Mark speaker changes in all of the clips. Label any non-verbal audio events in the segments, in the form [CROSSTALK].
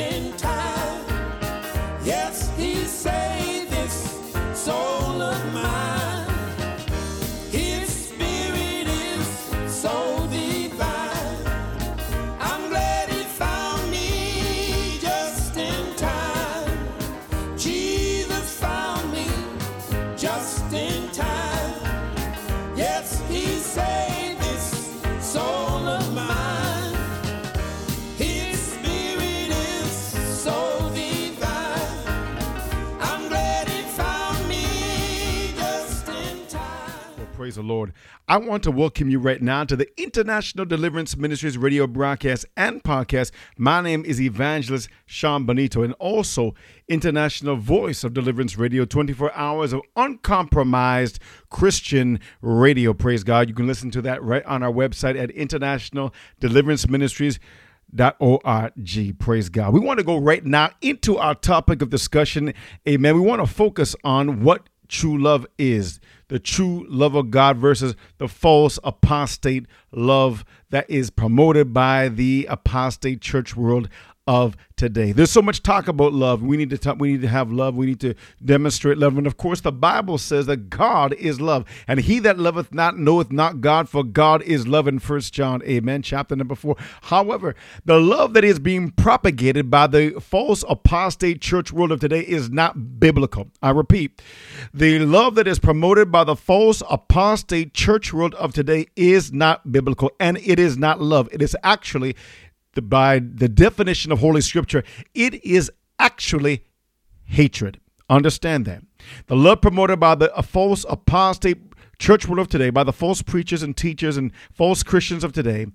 Speaker 1: in time.
Speaker 2: Praise the Lord. I want to welcome you right now to the International Deliverance Ministries radio broadcast and podcast. My name is Evangelist Sean Bonito and also International Voice of Deliverance Radio, 24 hours of uncompromised Christian radio. Praise God. You can listen to that right on our website at International Deliverance Ministries Dot org. Praise God. We want to go right now into our topic of discussion. Amen. We want to focus on what true love is the true love of God versus the false apostate love that is promoted by the apostate church world of today. There's so much talk about love. We need to talk, we need to have love. We need to demonstrate love. And of course, the Bible says that God is love. And he that loveth not knoweth not God, for God is love in First John, amen, chapter number four. However, the love that is being propagated by the false apostate church world of today is not biblical. I repeat, the love that is promoted by the false apostate church world of today is not biblical and it is not love. It is actually the, by the definition of Holy Scripture, it is actually hatred. Understand that. The love promoted by the false apostate church world of today, by the false preachers and teachers and false Christians of today,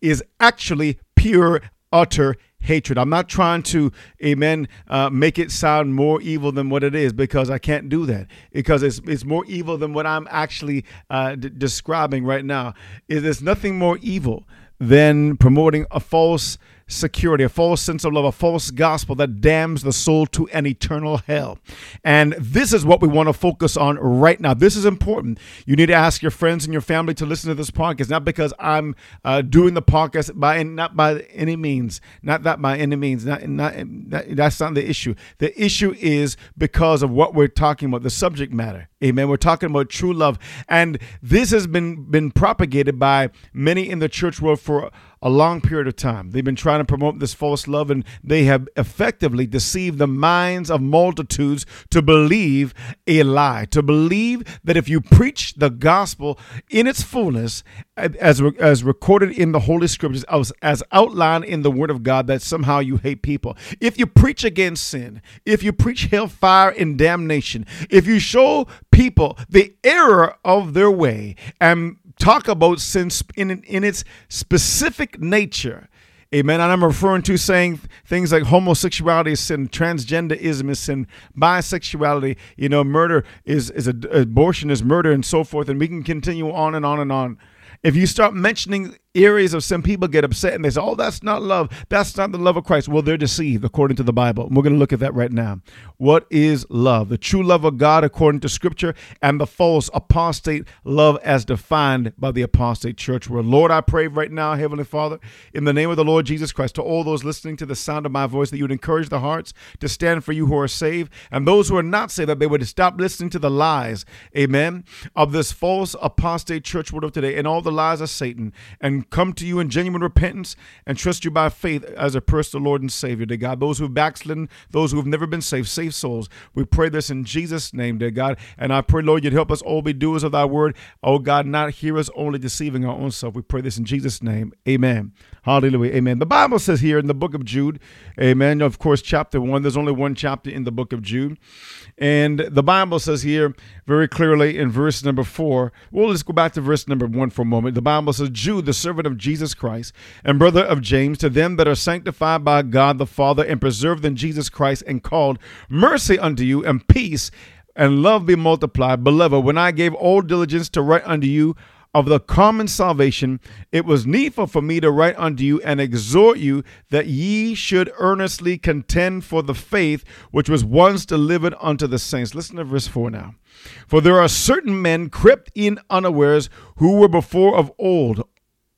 Speaker 2: is actually pure, utter hatred. I'm not trying to, amen, uh, make it sound more evil than what it is because I can't do that because it's, it's more evil than what I'm actually uh, d- describing right now. Is There's nothing more evil than promoting a false security, a false sense of love, a false gospel that damns the soul to an eternal hell. And this is what we want to focus on right now. This is important. You need to ask your friends and your family to listen to this podcast, not because I'm uh, doing the podcast by not by any means, not that by any means. Not, not that, that's not the issue. The issue is because of what we're talking about, the subject matter. Amen. We're talking about true love, and this has been been propagated by many in the church world for a long period of time. They've been trying to promote this false love, and they have effectively deceived the minds of multitudes to believe a lie, to believe that if you preach the gospel in its fullness, as as recorded in the Holy Scriptures, as, as outlined in the Word of God, that somehow you hate people. If you preach against sin, if you preach hellfire and damnation, if you show people the error of their way and talk about sin in, in its specific nature. Amen. And I'm referring to saying things like homosexuality is sin, transgenderism is sin, bisexuality, you know, murder is, is a, abortion is murder and so forth. And we can continue on and on and on. If you start mentioning areas of some people get upset and they say, oh, that's not love. That's not the love of Christ. Well, they're deceived according to the Bible. And we're going to look at that right now. What is love? The true love of God according to Scripture and the false apostate love as defined by the apostate church world. Lord, I pray right now, Heavenly Father, in the name of the Lord Jesus Christ, to all those listening to the sound of my voice, that you would encourage the hearts to stand for you who are saved and those who are not saved, that they would stop listening to the lies, amen, of this false apostate church world of today and all the lies of Satan and come to you in genuine repentance and trust you by faith as a personal Lord and Savior, dear God. Those who have backslidden, those who have never been saved, save souls. We pray this in Jesus' name, dear God. And I pray, Lord, you'd help us all be doers of thy word. Oh God, not hearers only deceiving our own self. We pray this in Jesus' name. Amen. Hallelujah. Amen. The Bible says here in the book of Jude, amen. Of course, chapter one, there's only one chapter in the book of Jude. And the Bible says here very clearly in verse number four. Well, let's go back to verse number one for a moment. The Bible says, Jude, the servant of Jesus Christ and brother of James, to them that are sanctified by God the Father and preserved in Jesus Christ and called, mercy unto you and peace and love be multiplied. Beloved, when I gave all diligence to write unto you, of the common salvation, it was needful for me to write unto you and exhort you that ye should earnestly contend for the faith which was once delivered unto the saints. Listen to verse 4 now. For there are certain men crept in unawares who were before of old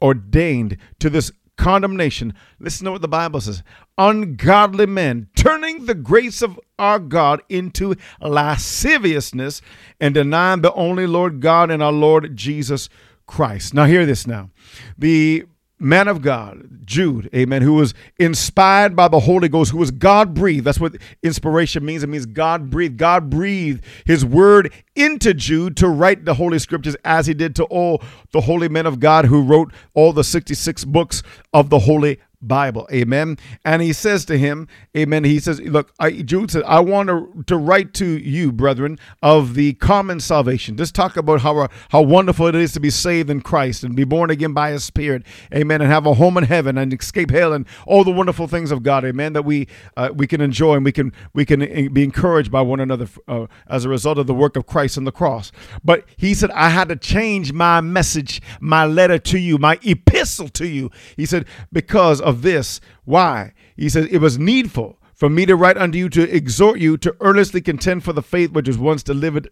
Speaker 2: ordained to this condemnation. Listen to what the Bible says ungodly men, turning the grace of our God into lasciviousness and denying the only Lord God and our Lord Jesus Christ. Now, hear this now. The man of God, Jude, amen, who was inspired by the Holy Ghost, who was God breathed. That's what inspiration means. It means God breathed. God breathed his word into Jude to write the Holy Scriptures as he did to all the holy men of God who wrote all the 66 books of the Holy Bible. Amen. And he says to him, Amen. He says, Look, I, Jude said, I want to, to write to you, brethren, of the common salvation. Just talk about how, how wonderful it is to be saved in Christ and be born again by his Spirit. Amen. And have a home in heaven and escape hell and all the wonderful things of God. Amen. That we uh, we can enjoy and we can we can uh, be encouraged by one another uh, as a result of the work of Christ on the cross. But he said, I had to change my message, my letter to you, my epistle to you. He said, because of of this. Why? He says, It was needful for me to write unto you to exhort you to earnestly contend for the faith which was once delivered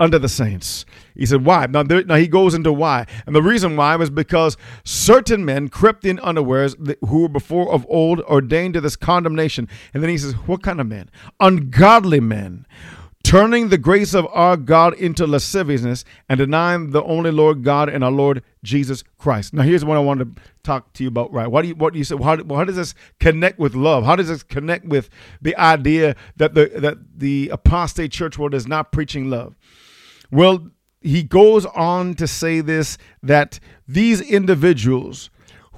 Speaker 2: unto the saints. He said, Why? Now, there, now he goes into why. And the reason why was because certain men crept in unawares who were before of old ordained to this condemnation. And then he says, What kind of men? Ungodly men turning the grace of our God into lasciviousness and denying the only Lord God and our Lord Jesus Christ. Now, here's what I want to talk to you about. Right? What do you what do you say? How, how does this connect with love? How does this connect with the idea that the that the apostate church world is not preaching love? Well, he goes on to say this that these individuals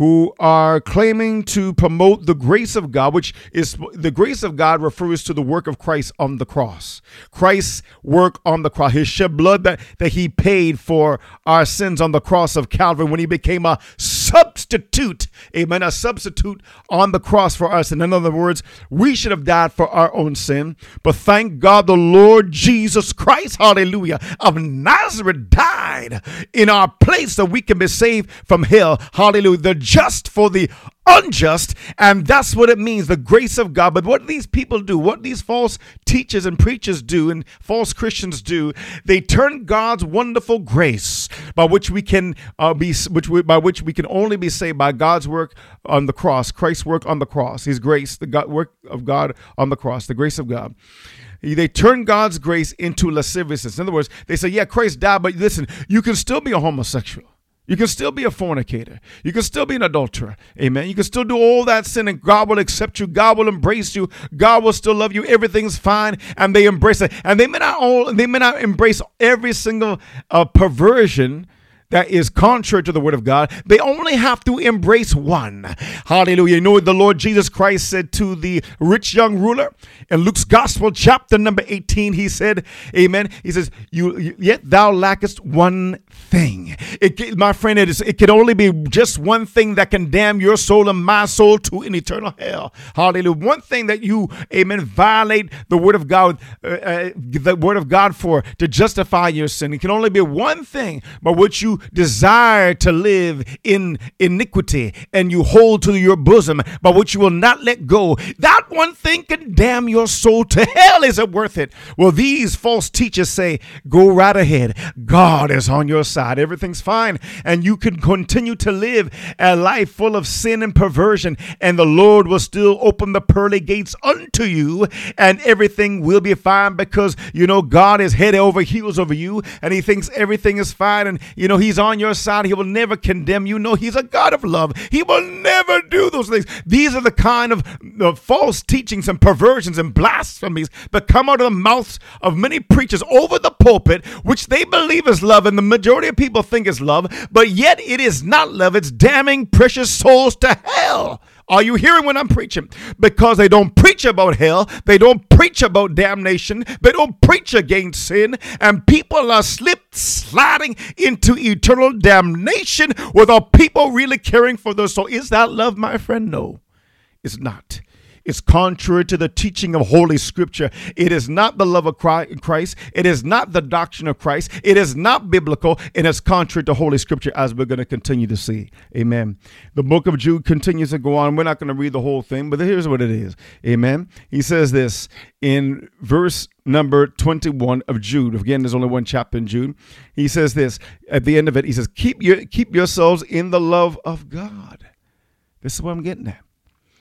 Speaker 2: who are claiming to promote the grace of God, which is the grace of God refers to the work of Christ on the cross. Christ's work on the cross, his shed blood that, that he paid for our sins on the cross of Calvary when he became a substitute, amen, a substitute on the cross for us. And in other words, we should have died for our own sin, but thank God the Lord Jesus Christ, hallelujah, of Nazareth died in our place so we can be saved from hell, hallelujah. The just for the unjust. And that's what it means the grace of God. But what these people do, what these false teachers and preachers do, and false Christians do, they turn God's wonderful grace by which we can uh, be, which we, by which we can only be saved by God's work on the cross, Christ's work on the cross, His grace, the God, work of God on the cross, the grace of God. They turn God's grace into lasciviousness. In other words, they say, yeah, Christ died, but listen, you can still be a homosexual. You can still be a fornicator. You can still be an adulterer. Amen. You can still do all that sin and God will accept you. God will embrace you. God will still love you. Everything's fine. And they embrace it. And they may not all they may not embrace every single uh, perversion that is contrary to the word of God. They only have to embrace one. Hallelujah. You know what the Lord Jesus Christ said to the rich young ruler in Luke's gospel, chapter number 18. He said, Amen. He says, You yet thou lackest one thing. It, my friend, it is it can only be just one thing that can damn your soul and my soul to an eternal hell. Hallelujah. One thing that you, amen, violate the word of God, uh, uh, the word of God for to justify your sin. It can only be one thing by which you desire to live in iniquity and you hold to your bosom, by which you will not let go. That one thing can damn your soul to hell. Is it worth it? Well, these false teachers say, go right ahead. God is on your side. Everything's fine. And you can continue to live a life full of sin and perversion, and the Lord will still open the pearly gates unto you, and everything will be fine because you know God is head over heels over you, and He thinks everything is fine, and you know He's on your side. He will never condemn you. No, He's a God of love. He will never do those things. These are the kind of uh, false teachings and perversions and blasphemies that come out of the mouths of many preachers over the pulpit, which they believe is love, and the majority of people think is love, but yet it is not love. It's damning precious souls to hell. Are you hearing what I'm preaching? Because they don't preach about hell, they don't preach about damnation, they don't preach against sin, and people are slip sliding into eternal damnation without people really caring for their soul. Is that love, my friend? No, it's not is contrary to the teaching of Holy Scripture. It is not the love of Christ. It is not the doctrine of Christ. It is not biblical, and it's contrary to Holy Scripture, as we're going to continue to see. Amen. The book of Jude continues to go on. We're not going to read the whole thing, but here's what it is. Amen. He says this in verse number 21 of Jude. Again, there's only one chapter in Jude. He says this at the end of it. He says, "Keep your keep yourselves in the love of God." This is what I'm getting at.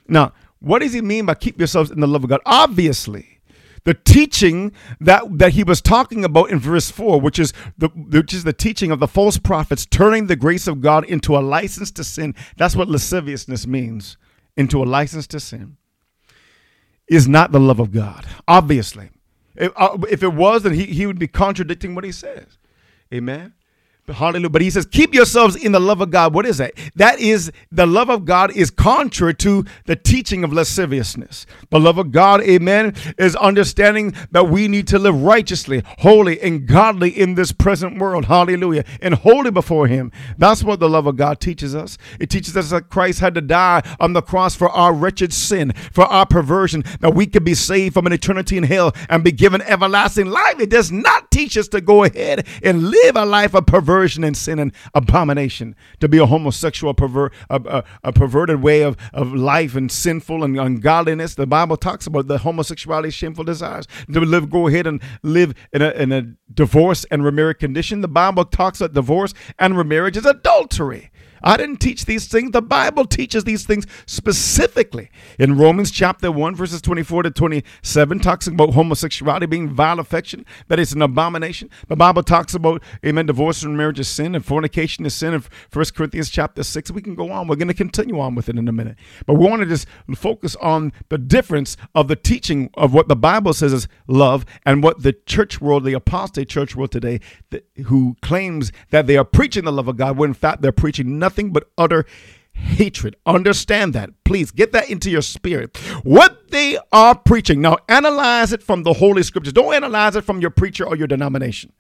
Speaker 2: Now, what does he mean by keep yourselves in the love of God? Obviously, the teaching that that he was talking about in verse 4 which is the which is the teaching of the false prophets turning the grace of God into a license to sin. That's what lasciviousness means into a license to sin is not the love of God obviously. If, uh, if it was then he, he would be contradicting what he says. Amen Hallelujah. But he says, keep yourselves in the love of God. What is that? That is the love of God is contrary to the teaching of lasciviousness. The love of God, amen, is understanding that we need to live righteously, holy, and godly in this present world. Hallelujah. And holy before him. That's what the love of God teaches us. It teaches us that Christ had to die on the cross for our wretched sin, for our perversion, that we could be saved from an eternity in hell and be given everlasting life. It does not teach us to go ahead and live a life of perversion perversion and sin and abomination, to be a homosexual, perver- a, a, a, perverted way of, of life and sinful and ungodliness. The Bible talks about the homosexuality, shameful desires. To live, go ahead and live in a, in a divorce and remarriage condition. The Bible talks about divorce and remarriage is adultery. I didn't teach these things. The Bible teaches these things specifically. In Romans chapter 1, verses 24 to 27, talks about homosexuality being vile affection, that it's an abomination. The Bible talks about, amen, divorce and marriage is sin and fornication is sin in 1 Corinthians chapter 6. We can go on. We're going to continue on with it in a minute. But we want to just focus on the difference of the teaching of what the Bible says is love and what the church world, the apostate church world today, who claims that they are preaching the love of God, when in fact they're preaching nothing nothing but utter hatred. Understand that. Please get that into your spirit. What they are preaching. Now, analyze it from the Holy Scriptures. Don't analyze it from your preacher or your denomination.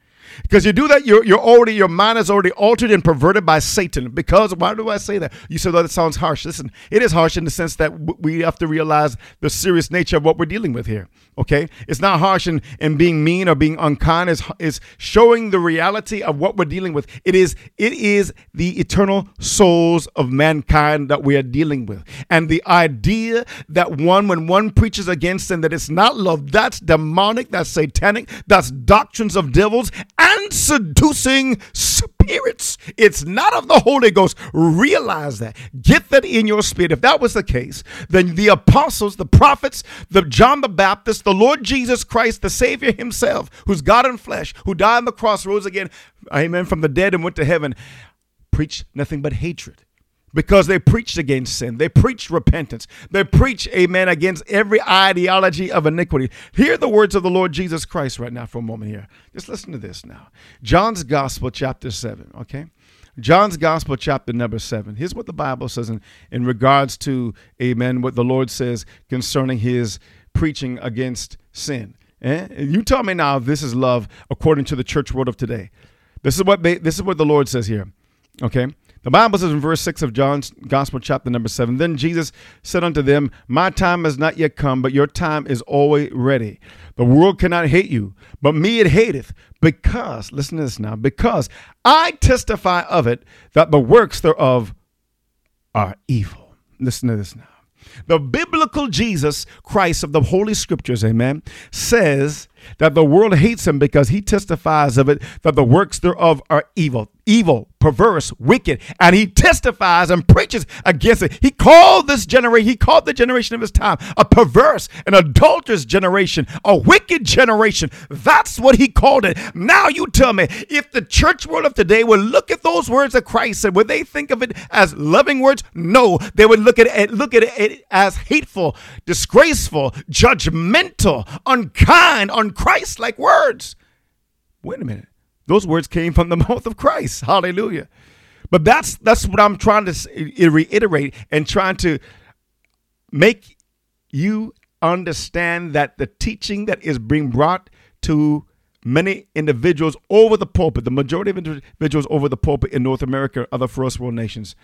Speaker 2: Because you do that, you're, you're already, your mind is already altered and perverted by Satan. Because, why do I say that? You said that sounds harsh. Listen, it is harsh in the sense that we have to realize the serious nature of what we're dealing with here. Okay? It's not harsh in, in being mean or being unkind. It's, it's showing the reality of what we're dealing with. It is, it is the eternal souls of mankind that we are dealing with. And the idea that one, when one preaches against sin, that it's not love, that's demonic, that's satanic, that's doctrines of devils and seducing spirits. It's not of the Holy Ghost. Realize that. Get that in your spirit. If that was the case, then the apostles, the prophets, the John the Baptist, the Lord Jesus Christ, the Savior himself, who's God in flesh, who died on the cross, rose again, amen, from the dead and went to heaven, preached nothing but hatred because they preached against sin. They preached repentance. They preach, amen, against every ideology of iniquity. Hear the words of the Lord Jesus Christ right now for a moment here. Just listen to this now. John's Gospel, chapter 7, okay? John's Gospel, chapter number 7. Here's what the Bible says in, in regards to, amen, what the Lord says concerning his preaching against sin. Eh? You tell me now this is love according to the church world of today. This is what they, this is what the Lord says here. Okay? The Bible says in verse 6 of John's Gospel, chapter number 7 Then Jesus said unto them, My time has not yet come, but your time is always ready. The world cannot hate you, but me it hateth, because, listen to this now, because I testify of it that the works thereof are evil. Listen to this now. The biblical Jesus Christ of the Holy Scriptures, amen, says that the world hates him because he testifies of it that the works thereof are evil evil, perverse, wicked, and he testifies and preaches against it. He called this generation, he called the generation of his time a perverse, an adulterous generation, a wicked generation. That's what he called it. Now you tell me, if the church world of today would look at those words of Christ and would they think of it as loving words? No, they would look at it, look at it as hateful, disgraceful, judgmental, unkind, unchrist-like words. Wait a minute. Those words came from the [LAUGHS] mouth of Christ. Hallelujah. But that's that's what I'm trying to reiterate and trying to make you understand that the teaching that is being brought to many individuals over the pulpit, the majority of individuals over the pulpit in North America, other first world nations,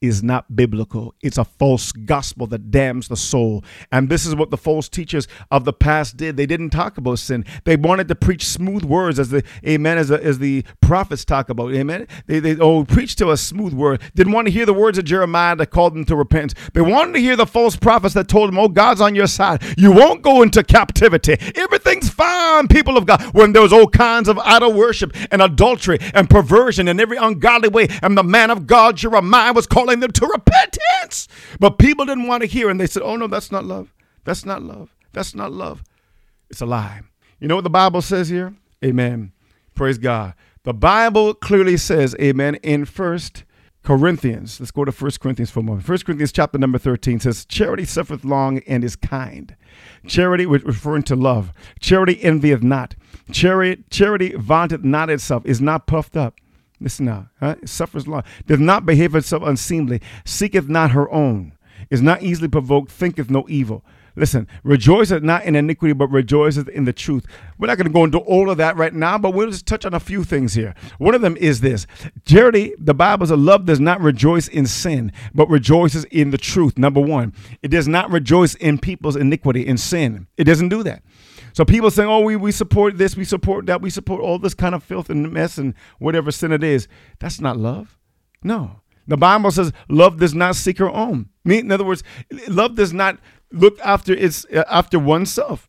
Speaker 2: is not biblical. It's a false gospel that damns the soul. And this is what the false teachers of the past did. They didn't talk about sin. They wanted to preach smooth words as the amen as, the, as the prophets talk about. Amen. They, they oh preach to a smooth word. Didn't want to hear the words of Jeremiah that called them to repentance. They wanted to hear the false prophets that told them, "Oh, God's on your side. You won't go into captivity. Everything's fine, people of God." When there was all kinds of idol worship and adultery and perversion and every ungodly way, and the man of God Jeremiah was calling calling them to repentance. But people didn't want to hear, and they said, Oh, no, that's not love. That's not love. That's not love. It's a lie. You know what the Bible says here? Amen. Praise God. The Bible clearly says, Amen, in First Corinthians. Let's go to First Corinthians for a moment. First Corinthians chapter number 13 says, Charity suffereth long and is kind. Charity, referring to love. Charity envieth not. Charity, charity vaunteth not itself, is not puffed up. Listen now, huh? Suffers long, does not behave itself unseemly, seeketh not her own, is not easily provoked, thinketh no evil Listen, rejoiceth not in iniquity, but rejoiceth in the truth. We're not going to go into all of that right now, but we'll just touch on a few things here. One of them is this Charity, the Bible says, love does not rejoice in sin, but rejoices in the truth. Number one, it does not rejoice in people's iniquity, in sin. It doesn't do that. So people saying, oh, we, we support this, we support that, we support all this kind of filth and mess and whatever sin it is. That's not love. No. The Bible says love does not seek her own. In other words, love does not look after its uh, after oneself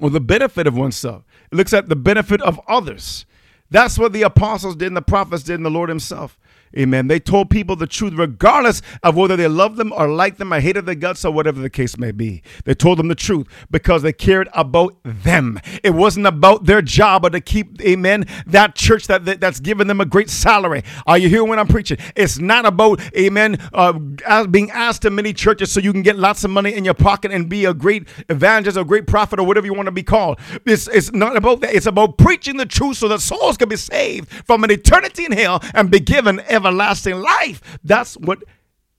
Speaker 2: or the benefit of oneself. It looks at the benefit of others. That's what the apostles did and the prophets did and the Lord himself. Amen. They told people the truth regardless of whether they loved them or liked them or hated their guts or whatever the case may be. They told them the truth because they cared about them. It wasn't about their job or to keep, amen, that church that, that that's giving them a great salary. Are you hearing what I'm preaching? It's not about, amen, uh, being asked to many churches so you can get lots of money in your pocket and be a great evangelist or great prophet or whatever you want to be called. It's, it's not about that. It's about preaching the truth so that souls can be saved from an eternity in hell and be given everlasting life. That's what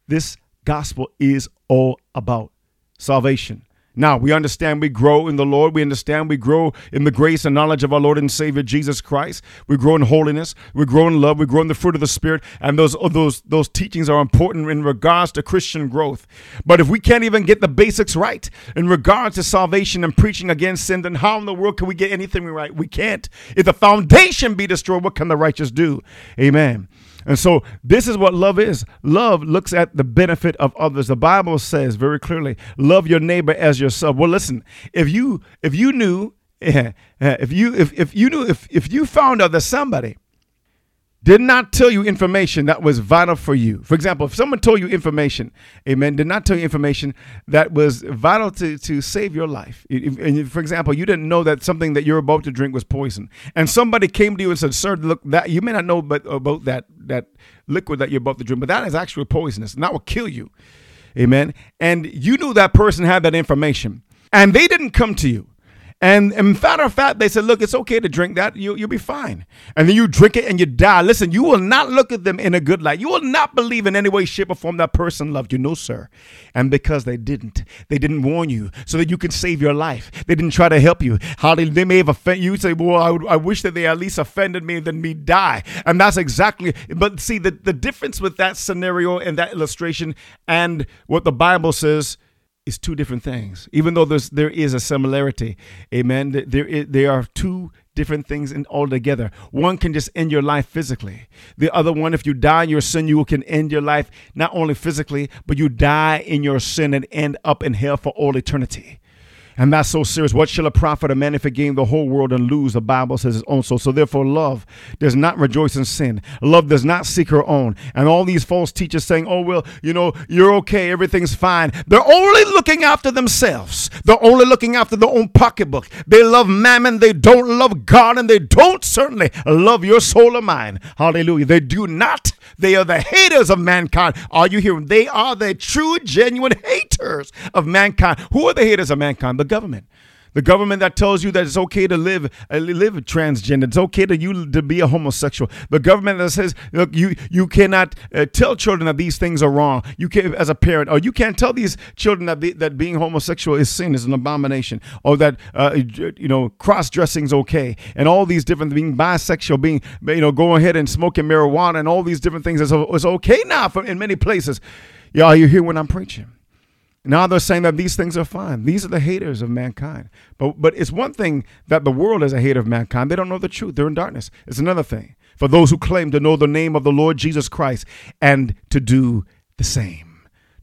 Speaker 2: this gospel is all about salvation. Now, we understand we grow in the Lord. We understand we grow in the grace and knowledge of our Lord and Savior Jesus Christ. We grow in holiness. We grow in love. We grow in the fruit of the Spirit. And those, oh, those, those teachings are important in regards to Christian growth. But if we can't even get the basics right in regards to salvation and preaching against sin, then how in the world can we get anything right? We can't. If the foundation be destroyed, what can the righteous do? Amen. And so this is what love is. Love looks at the benefit of others. The Bible says very clearly, love your neighbor as yourself. Well, listen, if you if you knew [LAUGHS] if you if, if you knew if, if you found out that somebody did not tell you information that was vital for you. For example, if someone told you information, amen, did not tell you information that was vital to, to save your life. If, for example, you didn't know that something that you're about to drink was poison, and somebody came to you and said, Sir, look, that you may not know but, about that, that liquid that you're about to drink, but that is actually poisonous, and that will kill you. Amen. And you knew that person had that information, and they didn't come to you. And in fact of fact, they said, look, it's okay to drink that. You, you'll be fine. And then you drink it and you die. Listen, you will not look at them in a good light. You will not believe in any way, shape, or form that person loved you. No, sir. And because they didn't, they didn't warn you so that you can save your life. They didn't try to help you. How they, they may have offended you. Say, well, I, would, I wish that they at least offended me than me die. And that's exactly, but see, the, the difference with that scenario and that illustration and what the Bible says is two different things. Even though there's there is a similarity, amen. There is, there are two different things in altogether. One can just end your life physically. The other one, if you die in your sin, you can end your life not only physically, but you die in your sin and end up in hell for all eternity. And that's so serious. What shall a profit a man if he gain the whole world and lose? The Bible says his own soul. So therefore, love does not rejoice in sin. Love does not seek her own. And all these false teachers saying, oh, well, you know, you're okay, everything's fine. They're only looking after themselves. They're only looking after their own pocketbook. They love mammon. They don't love God. And they don't certainly love your soul or mine. Hallelujah. They do not. They are the haters of mankind. Are you hearing? They are the true, genuine haters of mankind. Who are the haters of mankind? The government. The government that tells you that it's okay to live uh, live transgender, it's okay to you to be a homosexual. The government that says, look, you you cannot uh, tell children that these things are wrong. You can't as a parent, or you can't tell these children that the, that being homosexual is sin, is an abomination, or that uh, you know cross dressing is okay, and all these different being bisexual, being you know going ahead and smoking marijuana, and all these different things is, is okay now for, in many places. Y'all, you hear when I'm preaching. Now they're saying that these things are fine. These are the haters of mankind. But but it's one thing that the world is a hater of mankind. They don't know the truth. They're in darkness. It's another thing for those who claim to know the name of the Lord Jesus Christ and to do the same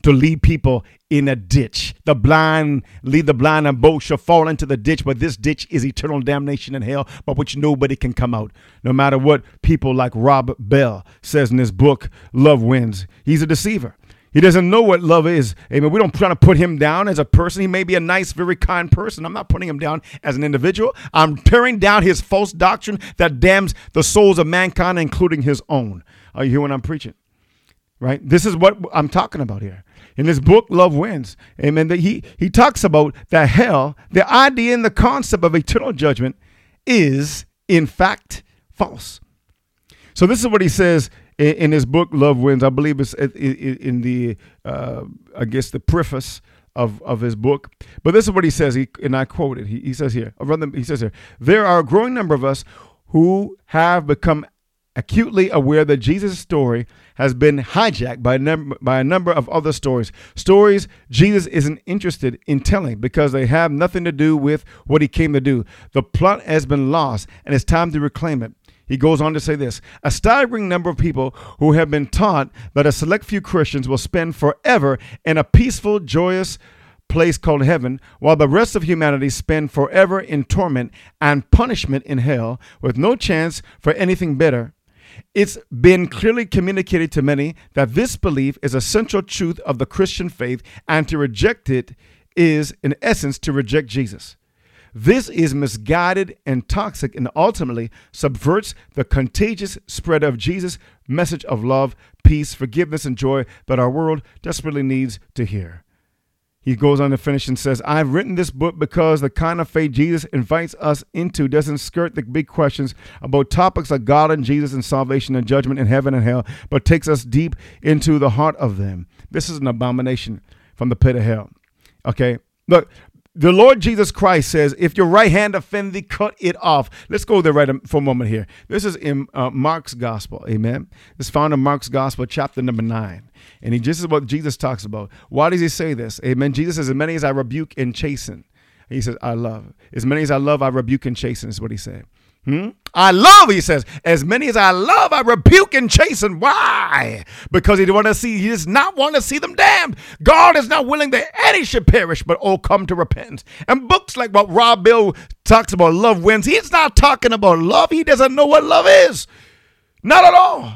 Speaker 2: to lead people in a ditch. The blind lead the blind, and both shall fall into the ditch. But this ditch is eternal damnation in hell, by which nobody can come out. No matter what people like Rob Bell says in his book, Love Wins. He's a deceiver. He doesn't know what love is. Amen. We don't try to put him down as a person. He may be a nice, very kind person. I'm not putting him down as an individual. I'm tearing down his false doctrine that damns the souls of mankind, including his own. Are you hearing what I'm preaching? Right? This is what I'm talking about here. In his book, Love Wins, amen, that he, he talks about that hell, the idea and the concept of eternal judgment is, in fact, false. So this is what he says in, in his book Love Wins. I believe it's in the uh, I guess the preface of, of his book. But this is what he says, he, and I quote it. He, he says here, rather, he says here, there are a growing number of us who have become acutely aware that Jesus' story has been hijacked by a, number, by a number of other stories. Stories Jesus isn't interested in telling because they have nothing to do with what he came to do. The plot has been lost, and it's time to reclaim it. He goes on to say this a staggering number of people who have been taught that a select few Christians will spend forever in a peaceful, joyous place called heaven, while the rest of humanity spend forever in torment and punishment in hell with no chance for anything better. It's been clearly communicated to many that this belief is a central truth of the Christian faith, and to reject it is, in essence, to reject Jesus. This is misguided and toxic and ultimately subverts the contagious spread of Jesus' message of love, peace, forgiveness, and joy that our world desperately needs to hear. He goes on to finish and says, I've written this book because the kind of faith Jesus invites us into doesn't skirt the big questions about topics like God and Jesus and salvation and judgment in heaven and hell, but takes us deep into the heart of them. This is an abomination from the pit of hell. Okay? Look, the Lord Jesus Christ says, if your right hand offend thee, cut it off. Let's go there right for a moment here. This is in uh, Mark's gospel. Amen. This is found in Mark's gospel, chapter number nine. And he just is what Jesus talks about. Why does he say this? Amen. Jesus says, as many as I rebuke and chasten. He says, I love. As many as I love, I rebuke and chasten, is what he said. Hmm? I love, he says, as many as I love, I rebuke and chasten. Why? Because he want to see, he does not want to see them damned. God is not willing that any should perish, but all come to repentance. And books like what Rob Bell talks about, love wins. He's not talking about love. He doesn't know what love is. Not at all.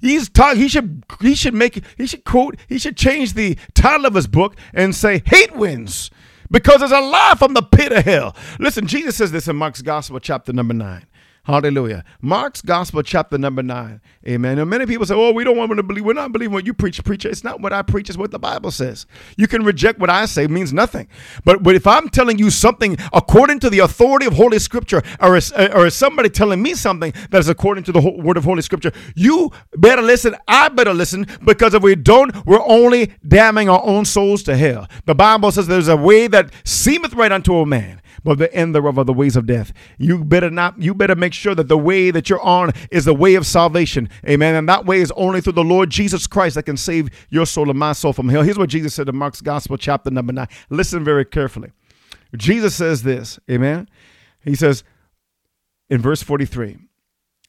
Speaker 2: He's talk. He should. He should make. He should quote. He should change the title of his book and say "Hate wins." Because there's a lie from the pit of hell. Listen, Jesus says this in Mark's Gospel, chapter number nine. Hallelujah. Mark's Gospel, chapter number nine. Amen. And many people say, oh, we don't want them to believe. We're not believing what you preach, preacher. It's not what I preach, it's what the Bible says. You can reject what I say, it means nothing. But, but if I'm telling you something according to the authority of Holy Scripture, or is, or is somebody telling me something that is according to the word of Holy Scripture, you better listen. I better listen because if we don't, we're only damning our own souls to hell. The Bible says there's a way that seemeth right unto a man but the end thereof are the ways of death. You better not, you better make sure that the way that you're on is the way of salvation. Amen. And that way is only through the Lord Jesus Christ that can save your soul and my soul from hell. Here's what Jesus said in Mark's Gospel, chapter number nine. Listen very carefully. Jesus says this, amen. He says in verse 43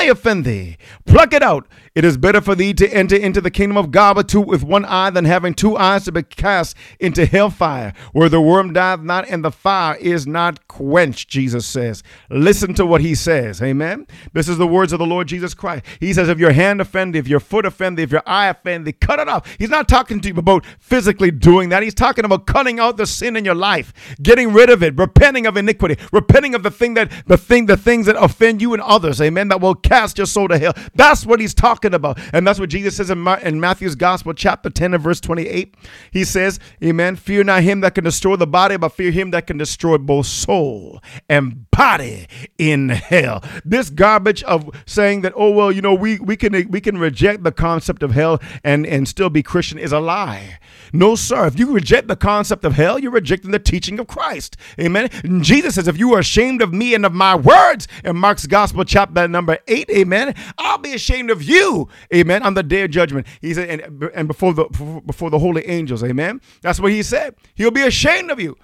Speaker 2: eye offend thee, pluck it out. It is better for thee to enter into the kingdom of God with, two, with one eye than having two eyes to be cast into hellfire, where the worm dieth not and the fire is not quenched, Jesus says. Listen to what he says. Amen. This is the words of the Lord Jesus Christ. He says, If your hand offend thee, if your foot offend thee, if your eye offend thee, cut it off. He's not talking to you about physically doing that. He's talking about cutting out the sin in your life, getting rid of it, repenting of iniquity, repenting of the thing that the thing, the things that offend you and others. Amen. That will cast your soul to hell. That's what he's talking about. And that's what Jesus says in, Ma- in Matthew's Gospel, chapter 10 and verse 28. He says, Amen. Fear not him that can destroy the body, but fear him that can destroy both soul and body in hell. This garbage of saying that, oh well, you know, we, we can we can reject the concept of hell and, and still be Christian is a lie. No, sir. If you reject the concept of hell, you're rejecting the teaching of Christ. Amen. And Jesus says, if you are ashamed of me and of my words in Mark's gospel, chapter number eight, amen, I'll be ashamed of you, amen, on the day of judgment. He said, and, and before the before the holy angels, amen. That's what he said. He'll be ashamed of you.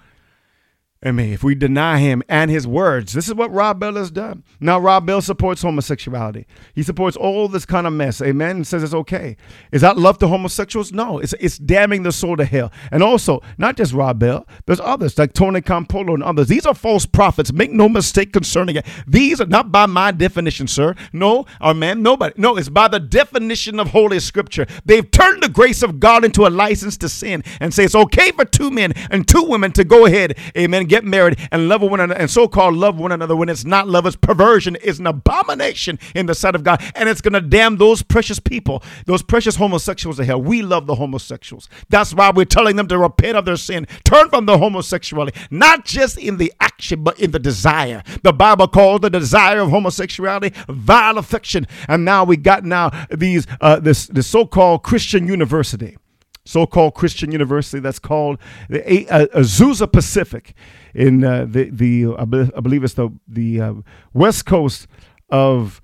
Speaker 2: I mean, if we deny him and his words, this is what Rob Bell has done. Now, Rob Bell supports homosexuality. He supports all this kind of mess. Amen. And says it's okay. Is that love to homosexuals? No, it's, it's damning the soul to hell. And also, not just Rob Bell, there's others like Tony Campolo and others. These are false prophets. Make no mistake concerning it. These are not by my definition, sir. No, or man, nobody. No, it's by the definition of Holy Scripture. They've turned the grace of God into a license to sin and say it's okay for two men and two women to go ahead, amen, get married and love one another and so-called love one another when it's not love, it's perversion, is an abomination in the sight of God. And it's gonna damn those precious people, those precious homosexuals to hell. We love the homosexuals. That's why we're telling them to repent of their sin, turn from the homosexuality, not just in the action, but in the desire. The Bible calls the desire of homosexuality vile affection. And now we got now these uh, this the so-called Christian university so-called Christian university that's called the uh, Azusa Pacific in uh, the the I believe it's the the uh, west coast of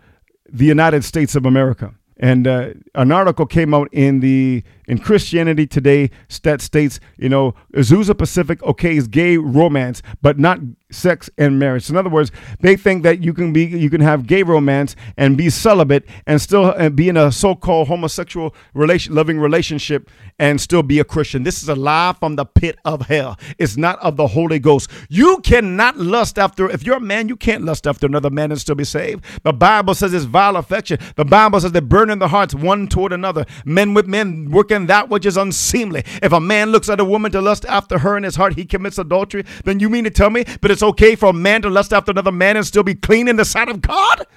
Speaker 2: the United States of America. And uh, an article came out in the in Christianity Today that states, you know, Azusa Pacific okay is gay romance, but not sex and marriage. In other words, they think that you can be you can have gay romance and be celibate and still uh, be in a so-called homosexual relation loving relationship and still be a Christian. This is a lie from the pit of hell. It's not of the Holy Ghost. You cannot lust after if you're a man, you can't lust after another man and still be saved. The Bible says it's vile affection. The Bible says they burn in the hearts one toward another. Men with men working that which is unseemly. If a man looks at a woman to lust after her in his heart, he commits adultery. Then you mean to tell me, but it's okay for a man to lust after another man and still be clean in the sight of God?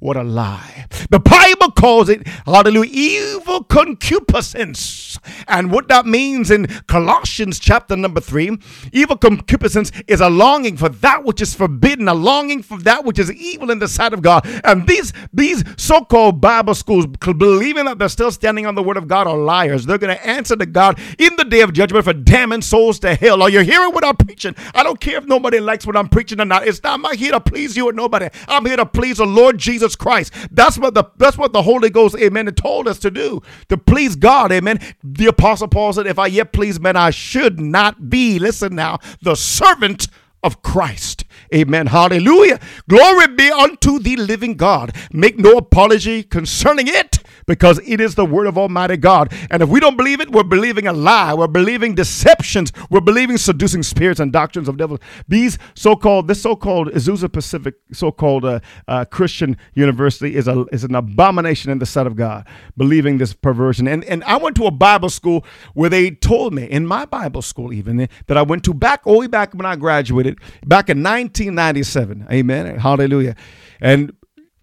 Speaker 2: What a lie. The Bible calls it, hallelujah, evil concupiscence. And what that means in Colossians chapter number three, evil concupiscence is a longing for that which is forbidden, a longing for that which is evil in the sight of God. And these, these so-called Bible schools, believing that they're still standing on the word of God, are liars. They're going to answer to God in the day of judgment for damning souls to hell. Are you hearing what I'm preaching? I don't care if nobody likes what I'm preaching or not. It's not, I'm here to please you or nobody. I'm here to please the Lord Jesus Jesus Christ. That's what the that's what the Holy Ghost, amen, told us to do. To please God, amen. The apostle Paul said, if I yet please men, I should not be, listen now, the servant of Christ. Amen. Hallelujah. Glory be unto the living God. Make no apology concerning it because it is the word of Almighty God. And if we don't believe it, we're believing a lie. We're believing deceptions. We're believing seducing spirits and doctrines of devils. These so-called, this so-called Azusa Pacific, so-called uh, uh, Christian university is a is an abomination in the sight of God. Believing this perversion. And and I went to a Bible school where they told me in my Bible school even that I went to back all the way back when I graduated back in 1997. Amen. Hallelujah. And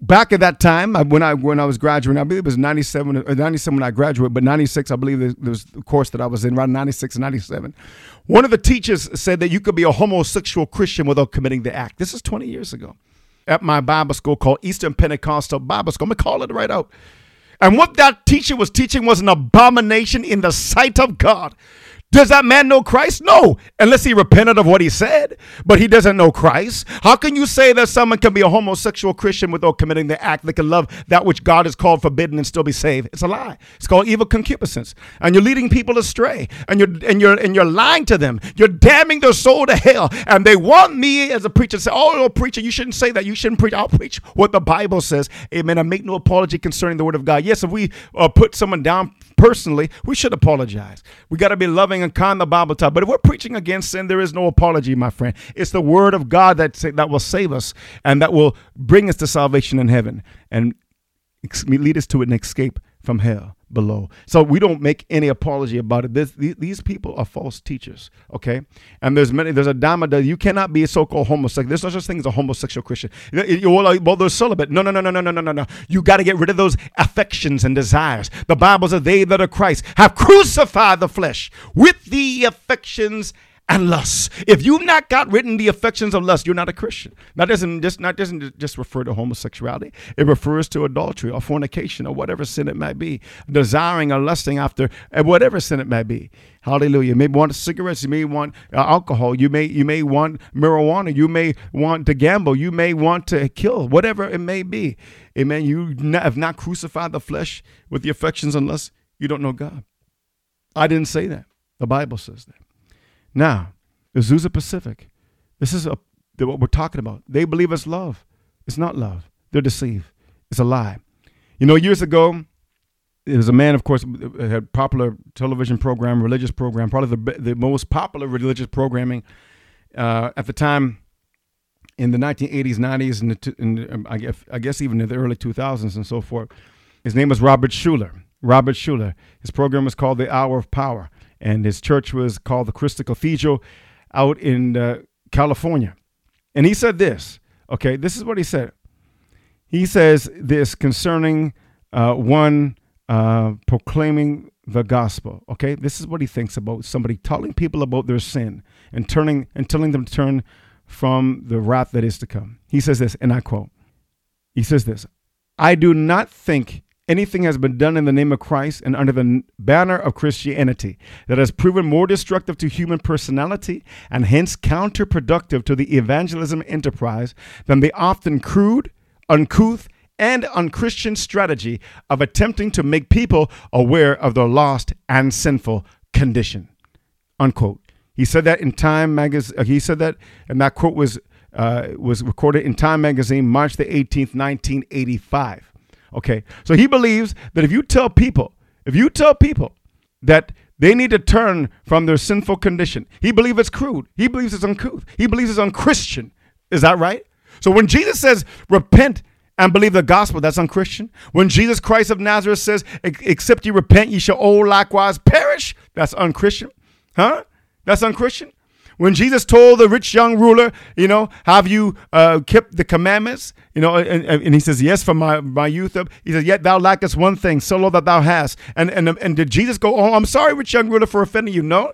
Speaker 2: back at that time when I when I was graduating, I believe it was 97 or 97 when I graduated, but 96 I believe there was the course that I was in around 96 and 97. One of the teachers said that you could be a homosexual Christian without committing the act. This is 20 years ago. At my Bible school called Eastern Pentecostal Bible School. I'm gonna call it right out. And what that teacher was teaching was an abomination in the sight of God. Does that man know Christ? No, unless he repented of what he said, but he doesn't know Christ. How can you say that someone can be a homosexual Christian without committing the act? They can love that which God has called forbidden and still be saved. It's a lie. It's called evil concupiscence. And you're leading people astray and you're and you're and you're lying to them. You're damning their soul to hell. And they want me as a preacher to say, Oh, no, preacher, you shouldn't say that. You shouldn't preach. I'll preach what the Bible says. Amen. I make no apology concerning the word of God. Yes, if we uh, put someone down personally, we should apologize. We got to be loving and kind, the Bible talk. But if we're preaching against sin, there is no apology, my friend. It's the word of God that, that will save us and that will bring us to salvation in heaven. And lead us to an escape from hell below. So we don't make any apology about it. This, these people are false teachers, okay? And there's many. There's a dime a. You cannot be a so-called homosexual. There's no such thing as a homosexual Christian. You well, well, they're celibate. No, no, no, no, no, no, no, no. You got to get rid of those affections and desires. The Bible says, "They that are Christ have crucified the flesh with the affections." And lust. If you've not got written the affections of lust, you're not a Christian. That doesn't just not doesn't just refer to homosexuality. It refers to adultery or fornication or whatever sin it might be, desiring or lusting after uh, whatever sin it might be. Hallelujah. You may want cigarettes. You may want uh, alcohol. You may you may want marijuana. You may want to gamble. You may want to kill. Whatever it may be. Amen. You have not crucified the flesh with the affections unless. You don't know God. I didn't say that. The Bible says that. Now, Azusa Pacific, this is a, what we're talking about. They believe it's love. It's not love. They're deceived. It's a lie. You know, years ago, there was a man, of course, had popular television program, religious program, probably the the most popular religious programming uh, at the time in the 1980s, 90s, and, the, and um, I, guess, I guess even in the early 2000s and so forth. His name was Robert Schuller. Robert Schuller. His program was called The Hour of Power and his church was called the Crystal Cathedral out in uh, California. And he said this, okay, this is what he said. He says this concerning uh, one uh, proclaiming the gospel. Okay, this is what he thinks about somebody telling people about their sin and turning and telling them to turn from the wrath that is to come. He says this, and I quote. He says this: "I do not think anything has been done in the name of Christ and under the banner of Christianity that has proven more destructive to human personality and hence counterproductive to the evangelism enterprise than the often crude, uncouth, and unchristian strategy of attempting to make people aware of their lost and sinful condition. Unquote. He said that in Time magazine. He said that, and that quote was uh, was recorded in Time magazine, March the 18th, 1985. Okay. So he believes that if you tell people, if you tell people that they need to turn from their sinful condition, he believes it's crude. He believes it's uncouth. He believes it's unchristian. Is that right? So when Jesus says, repent and believe the gospel, that's unchristian. When Jesus Christ of Nazareth says, except you repent, ye shall all likewise perish, that's unchristian. Huh? That's unchristian. When Jesus told the rich young ruler, you know, have you uh, kept the commandments? You know, and, and he says, yes, from my, my youth up. He says, yet thou lackest one thing, so lo that thou hast. And, and, and did Jesus go, oh, I'm sorry, rich young ruler, for offending you? No.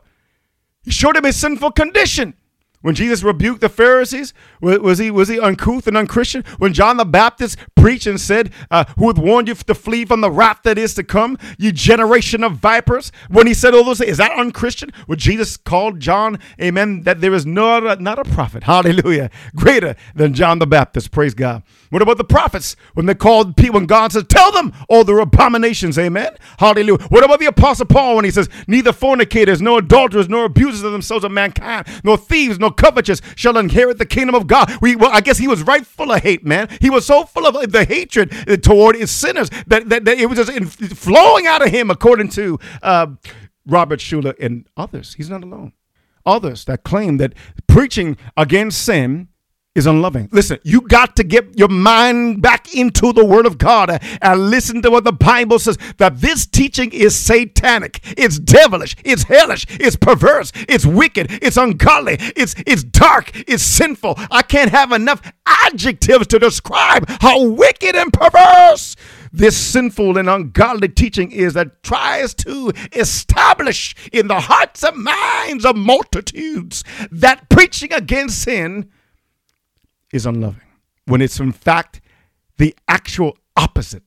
Speaker 2: He showed him his sinful condition. When Jesus rebuked the Pharisees, was he was he uncouth and unchristian? When John the Baptist preached and said, uh, "Who hath warned you to flee from the wrath that is to come, you generation of vipers?" When he said all those, things, is that unchristian? When Jesus called John, Amen, that there is not not a prophet, [LAUGHS] Hallelujah, greater than John the Baptist. Praise God. What about the prophets when they called people? When God says, "Tell them all their abominations," Amen, Hallelujah. What about the Apostle Paul when he says, "Neither fornicators, nor adulterers, nor abusers of themselves of mankind, nor thieves, nor covetous shall inherit the kingdom of God. We, well, I guess he was right full of hate, man. He was so full of the hatred toward his sinners that, that, that it was just in, flowing out of him, according to uh, Robert Schuller and others. He's not alone. Others that claim that preaching against sin is unloving. Listen, you got to get your mind back into the Word of God and listen to what the Bible says that this teaching is satanic, it's devilish, it's hellish, it's perverse, it's wicked, it's ungodly, it's it's dark, it's sinful. I can't have enough adjectives to describe how wicked and perverse this sinful and ungodly teaching is that tries to establish in the hearts and minds of multitudes that preaching against sin is unloving. When it's in fact the actual opposite.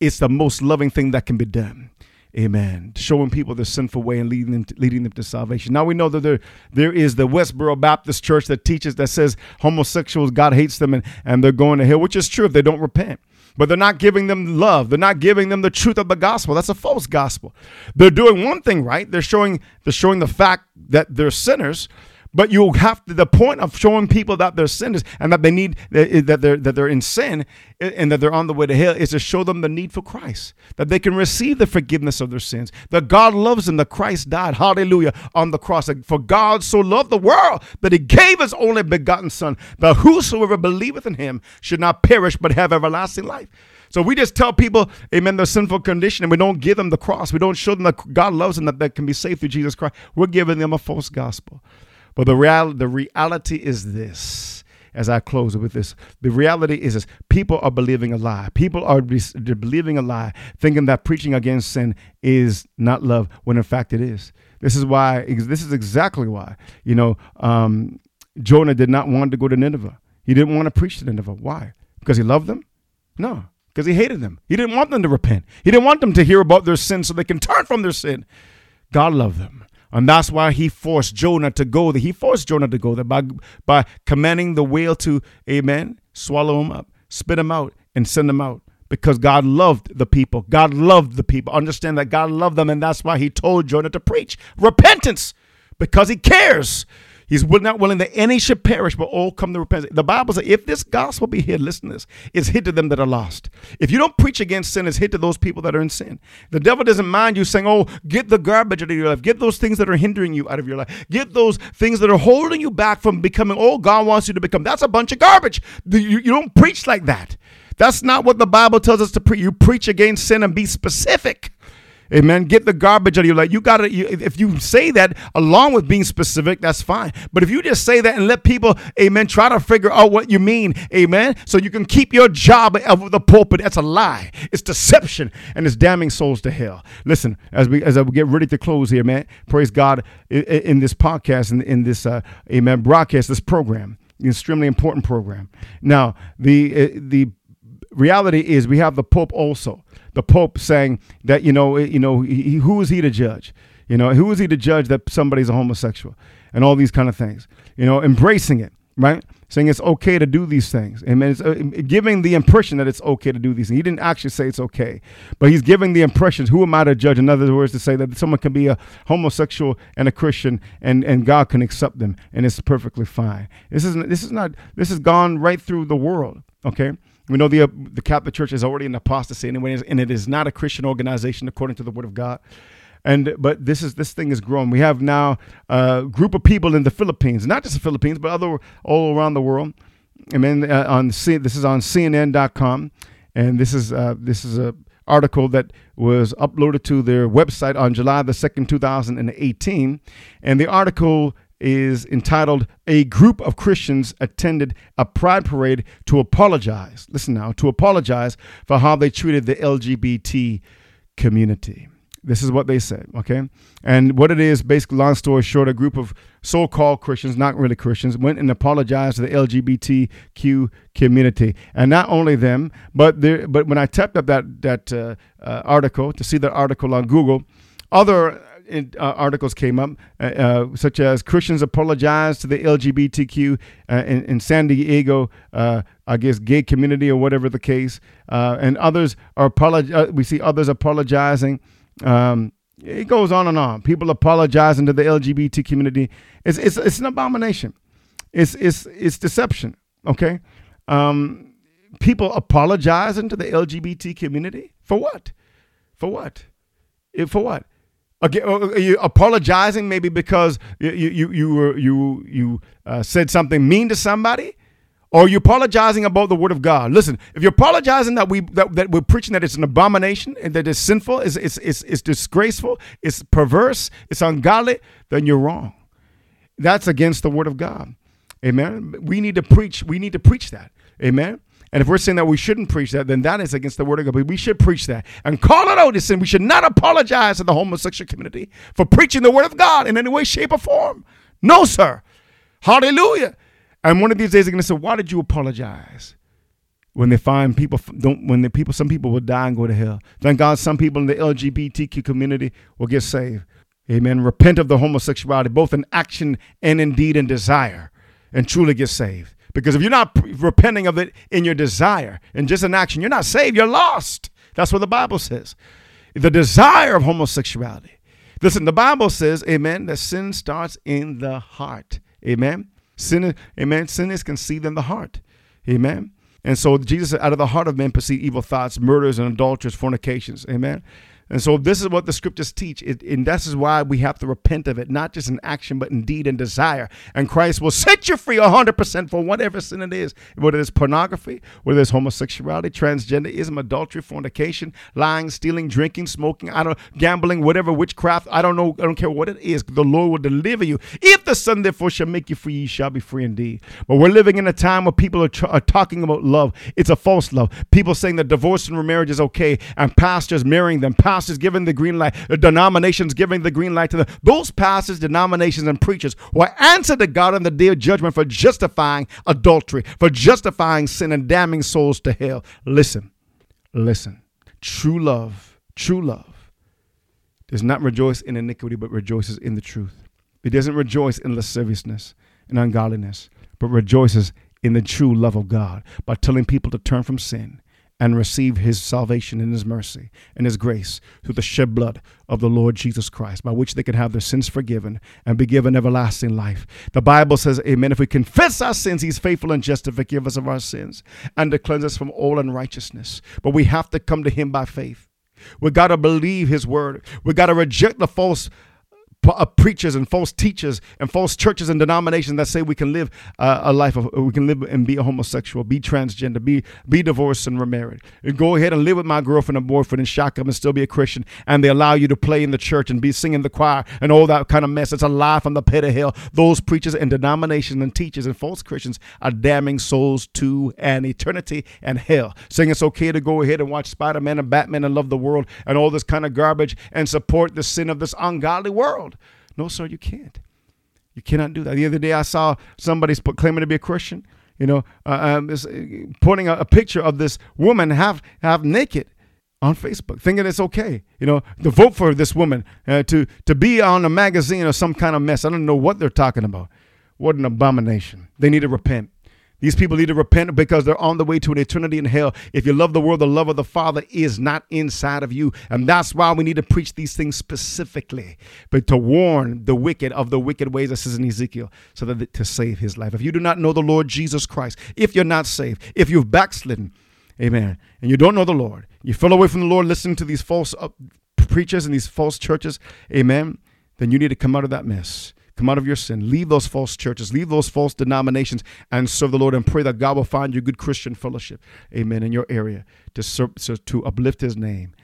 Speaker 2: It's the most loving thing that can be done. Amen. Showing people the sinful way and leading them to, leading them to salvation. Now we know that there there is the Westboro Baptist Church that teaches that says homosexuals God hates them and, and they're going to hell, which is true if they don't repent. But they're not giving them love. They're not giving them the truth of the gospel. That's a false gospel. They're doing one thing right. They're showing they're showing the fact that they're sinners, but you have to, the point of showing people that they're sinners and that they need that eh, they're that they're in sin eh, and that they're on the way to hell is to show them the need for Christ, that they can receive the forgiveness of their sins, that God loves them, that Christ died, hallelujah, on the cross. For God so loved the world that he gave his only begotten Son, that whosoever believeth in him should not perish but have everlasting life. So we just tell people, amen, their sinful condition, and we don't give them the cross. We don't show them that God loves them, that they can be saved through Jesus Christ. We're giving them a false gospel. But the, real, the reality is this as I close with this. The reality is this people are believing a lie. People are believing a lie, thinking that preaching against sin is not love, when in fact it is. This is why, this is exactly why, you know, um, Jonah did not want to go to Nineveh. He didn't want to preach to Nineveh. Why? Because he loved them? No, because he hated them. He didn't want them to repent. He didn't want them to hear about their sin so they can turn from their sin. God loved them. And that's why he forced Jonah to go there. He forced Jonah to go there by, by commanding the whale to, amen, swallow him up, spit him out, and send him out. Because God loved the people. God loved the people. Understand that God loved them, and that's why he told Jonah to preach repentance because he cares. He's not willing that any should perish, but all come to repentance. The Bible says, if this gospel be hid, listen to this, it's hid to them that are lost. If you don't preach against sin, it's hid to those people that are in sin. The devil doesn't mind you saying, oh, get the garbage out of your life. Get those things that are hindering you out of your life. Get those things that are holding you back from becoming all God wants you to become. That's a bunch of garbage. You, you don't preach like that. That's not what the Bible tells us to preach. You preach against sin and be specific. Amen. Get the garbage out of your life. You got to, if you say that along with being specific, that's fine. But if you just say that and let people, amen, try to figure out what you mean, amen, so you can keep your job of the pulpit, that's a lie. It's deception and it's damning souls to hell. Listen, as we as I get ready to close here, man, praise God in, in this podcast, in, in this, uh, amen, broadcast, this program, extremely important program. Now, the, uh, the reality is we have the Pope also the Pope saying that you know you know he, who is he to judge? You know who is he to judge that somebody's a homosexual and all these kind of things? You know, embracing it, right? Saying it's okay to do these things. and uh, giving the impression that it's okay to do these things. He didn't actually say it's okay, but he's giving the impressions. Who am I to judge? In other words, to say that someone can be a homosexual and a Christian, and, and God can accept them, and it's perfectly fine. This is this is not this has gone right through the world. Okay, we know the uh, the Catholic Church is already in apostasy anyway, and it is not a Christian organization according to the Word of God. And but this is this thing is growing. We have now a group of people in the Philippines, not just the Philippines, but other all around the world. I mean, uh, on C, this is on CNN.com, and this is uh, this is a article that was uploaded to their website on July the second, two thousand and eighteen, and the article is entitled A Group of Christians Attended a Pride Parade to Apologize. Listen now, to apologize for how they treated the LGBT community. This is what they said, okay? And what it is, basically, long story short, a group of so called Christians, not really Christians, went and apologized to the LGBTQ community. And not only them, but there, but when I tapped up that, that uh, uh, article, to see that article on Google, other uh, articles came up, uh, uh, such as Christians apologize to the LGBTQ uh, in, in, San Diego, uh, I guess, gay community or whatever the case, and others are apolog- We see others apologizing. Um, it goes on and on. People apologizing to the LGBT community. It's it's, it's an abomination. It's it's it's deception. Okay. Um, people apologizing to the LGBT community for what? For what? For what? Okay, uh, are you apologizing maybe because you you you were you you uh, said something mean to somebody, or are you apologizing about the word of God? Listen, if you're apologizing that we that, that we're preaching that it's an abomination and that it's sinful, it's, it's it's it's disgraceful, it's perverse, it's ungodly, then you're wrong. That's against the word of God. Amen. We need to preach. We need to preach that. Amen. And if we're saying that we shouldn't preach that, then that is against the word of God. But we should preach that and call it out as sin. We should not apologize to the homosexual community for preaching the word of God in any way, shape, or form. No, sir. Hallelujah. And one of these days they're going to say, "Why did you apologize?" When they find people don't, when the people, some people will die and go to hell. Thank God, some people in the LGBTQ community will get saved. Amen. Repent of the homosexuality, both in action and in deed and desire, and truly get saved. Because if you're not repenting of it in your desire and just in action, you're not saved, you're lost. That's what the Bible says. The desire of homosexuality. Listen, the Bible says, amen, that sin starts in the heart. Amen. Sin, amen. Sin is conceived in the heart. Amen. And so Jesus said, out of the heart of men proceed evil thoughts, murders, and adulteries, fornications. Amen. And so this is what the scriptures teach. It, and this is why we have to repent of it, not just in action, but in deed and desire. And Christ will set you free 100% for whatever sin it is, whether it's pornography, whether it's homosexuality, transgenderism, adultery, fornication, lying, stealing, drinking, smoking, I don't gambling, whatever, witchcraft. I don't know. I don't care what it is. The Lord will deliver you. If the Son therefore shall make you free, ye shall be free indeed. But we're living in a time where people are, are talking about love. It's a false love. People saying that divorce and remarriage is okay, and pastors marrying them. Pastors pastors giving the green light, the denominations giving the green light to them. Those pastors, denominations, and preachers will answer to God in the day of judgment for justifying adultery, for justifying sin and damning souls to hell. Listen, listen. True love, true love does not rejoice in iniquity, but rejoices in the truth. It doesn't rejoice in lasciviousness and ungodliness, but rejoices in the true love of God by telling people to turn from sin and receive his salvation and his mercy and his grace through the shed blood of the Lord Jesus Christ, by which they can have their sins forgiven and be given everlasting life. The Bible says, Amen. If we confess our sins, he's faithful and just to forgive us of our sins and to cleanse us from all unrighteousness. But we have to come to him by faith. We got to believe his word. We got to reject the false preachers and false teachers and false churches and denominations that say we can live uh, a life of we can live and be a homosexual, be transgender, be be divorced and remarried. And go ahead and live with my girlfriend and boyfriend and shock them and still be a Christian. And they allow you to play in the church and be singing the choir and all that kind of mess. It's a lie from the pit of hell. Those preachers and denominations and teachers and false Christians are damning souls to an eternity and hell. Saying it's okay to go ahead and watch Spider Man and Batman and love the world and all this kind of garbage and support the sin of this ungodly world. No, sir, you can't. You cannot do that. The other day, I saw somebody claiming to be a Christian, you know, uh, um, uh, putting a, a, picture of this woman half half naked on Facebook, thinking it's okay, you know, to vote for this woman, uh, to to be on a magazine or some kind of mess. I don't know what they're talking about. What an abomination! They need to repent. These people need to repent because they're on the way to an eternity in hell. If you love the world, the love of the Father is not inside of you. And that's why we need to preach these things specifically, but to warn the wicked of the wicked ways, that says in Ezekiel, so that to save his life. If you do not know the Lord Jesus Christ, if you're not saved, if you've backslidden, amen, and you don't know the Lord, you fell away from the Lord listening to these false uh, preachers and these false churches, amen, then you need to come out of that mess Come out of your sin. Leave those false churches. Leave those false denominations and serve the Lord and pray that God will find you good Christian fellowship. Amen. In your area to serve, to uplift his name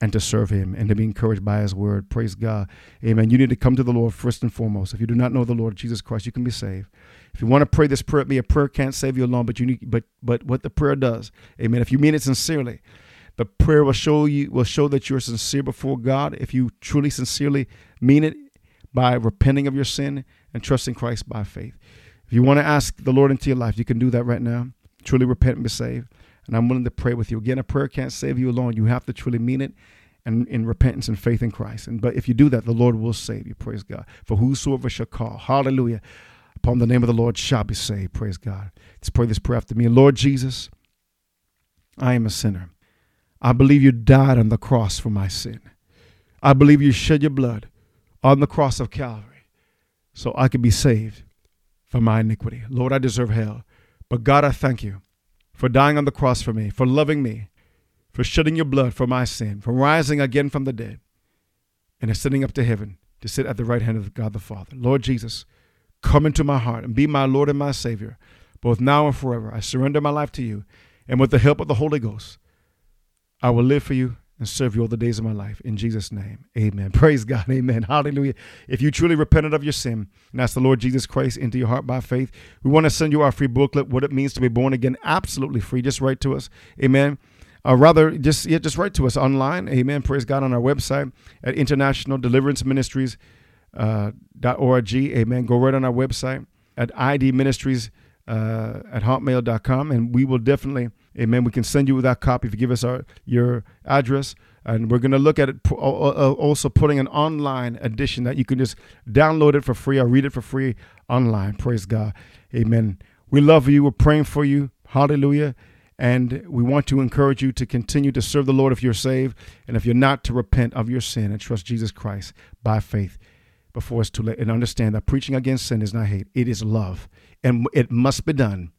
Speaker 2: and to serve him and to be encouraged by his word. Praise God. Amen. You need to come to the Lord first and foremost. If you do not know the Lord Jesus Christ, you can be saved. If you want to pray this prayer, me a prayer can't save you alone, but you need but but what the prayer does, amen. If you mean it sincerely, the prayer will show you will show that you're sincere before God. If you truly sincerely mean it, by repenting of your sin and trusting Christ by faith. If you want to ask the Lord into your life, you can do that right now. Truly repent and be saved. And I'm willing to pray with you. Again, a prayer can't save you alone. You have to truly mean it and in repentance and faith in Christ. And but if you do that, the Lord will save you. Praise God. For whosoever shall call, hallelujah, upon the name of the Lord shall be saved. Praise God. Let's pray this prayer after me. Lord Jesus, I am a sinner. I believe you died on the cross for my sin. I believe you shed your blood on the cross of Calvary so I could be saved from my iniquity. Lord, I deserve hell. But God, I thank you for dying on the cross for me, for loving me, for shedding your blood for my sin, for rising again from the dead, and ascending up to heaven to sit at the right hand of God the Father. Lord Jesus, come into my heart and be my Lord and my Savior, both now and forever. I surrender my life to you, and with the help of the Holy Ghost, I will live for you and serve you all the days of my life. In Jesus' name, amen. [LAUGHS] Praise God, amen. Hallelujah. If you truly repented of your sin and asked the Lord Jesus Christ into your heart by faith, we want to send you our free booklet, What It Means to Be Born Again, absolutely free. Just write to us, amen. Uh, rather, just yeah, just write to us online, amen. Praise God on our website at International Deliverance Ministries uh, .org, amen. Go right on our website at ID Ministries uh, at hotmail.com, and we will definitely Amen. We can send you with that copy if you give us our your address. And we're going to look at it also putting an online edition that you can just download it for free or read it for free online. Praise God. Amen. We love you. We're praying for you. Hallelujah. And we want to encourage you to continue to serve the Lord if you're saved. And if you're not, to repent of your sin and trust Jesus Christ by faith before it's too late. And understand that preaching against sin is not hate, it is love. And it must be done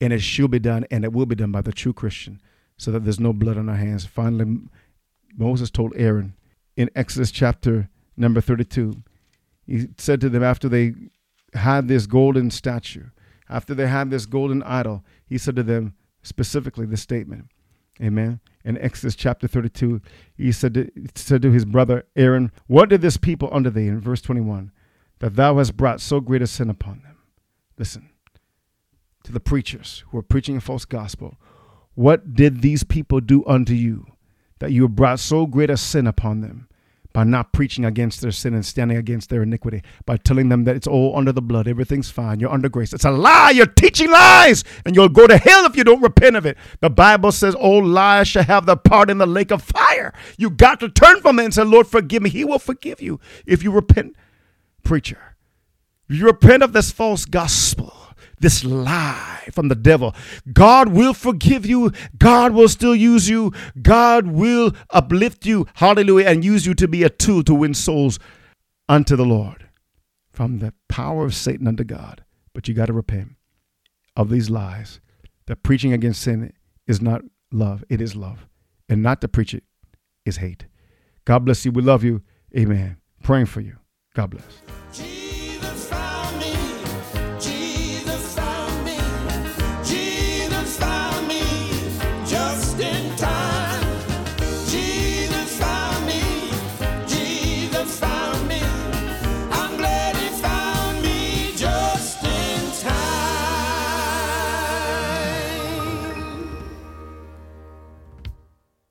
Speaker 2: and it shall be done, and it will be done by the true Christian, so that there's no blood on our hands. Finally, Moses told Aaron, in Exodus chapter number 32. He said to them after they had this golden statue, after they had this golden idol, he said to them specifically this statement. Amen. In Exodus chapter 32, he said to, said to his brother Aaron, What did this people under thee? In verse 21, that thou hast brought so great a sin upon them. Listen to the preachers who are preaching a false gospel. What did these people do unto you that you have brought so great a sin upon them? by not preaching against their sin and standing against their iniquity, by telling them that it's all under the blood, everything's fine, you're under grace. It's a lie. You're teaching lies, and you'll go to hell if you don't repent of it. The Bible says, All lies shall have their part in the lake of fire. You got to turn from it and say, Lord, forgive me. He will forgive you if you repent, preacher. You repent of this false gospel this lie from the devil. God will forgive you. God will still use you. God will uplift you. Hallelujah. And use you to be a tool to win souls unto the Lord from the power of Satan unto God. But you got to repent of these lies. That preaching against sin is not love, it is love. And not to preach it is hate. God bless you. We love you. Amen. Praying for you. God bless.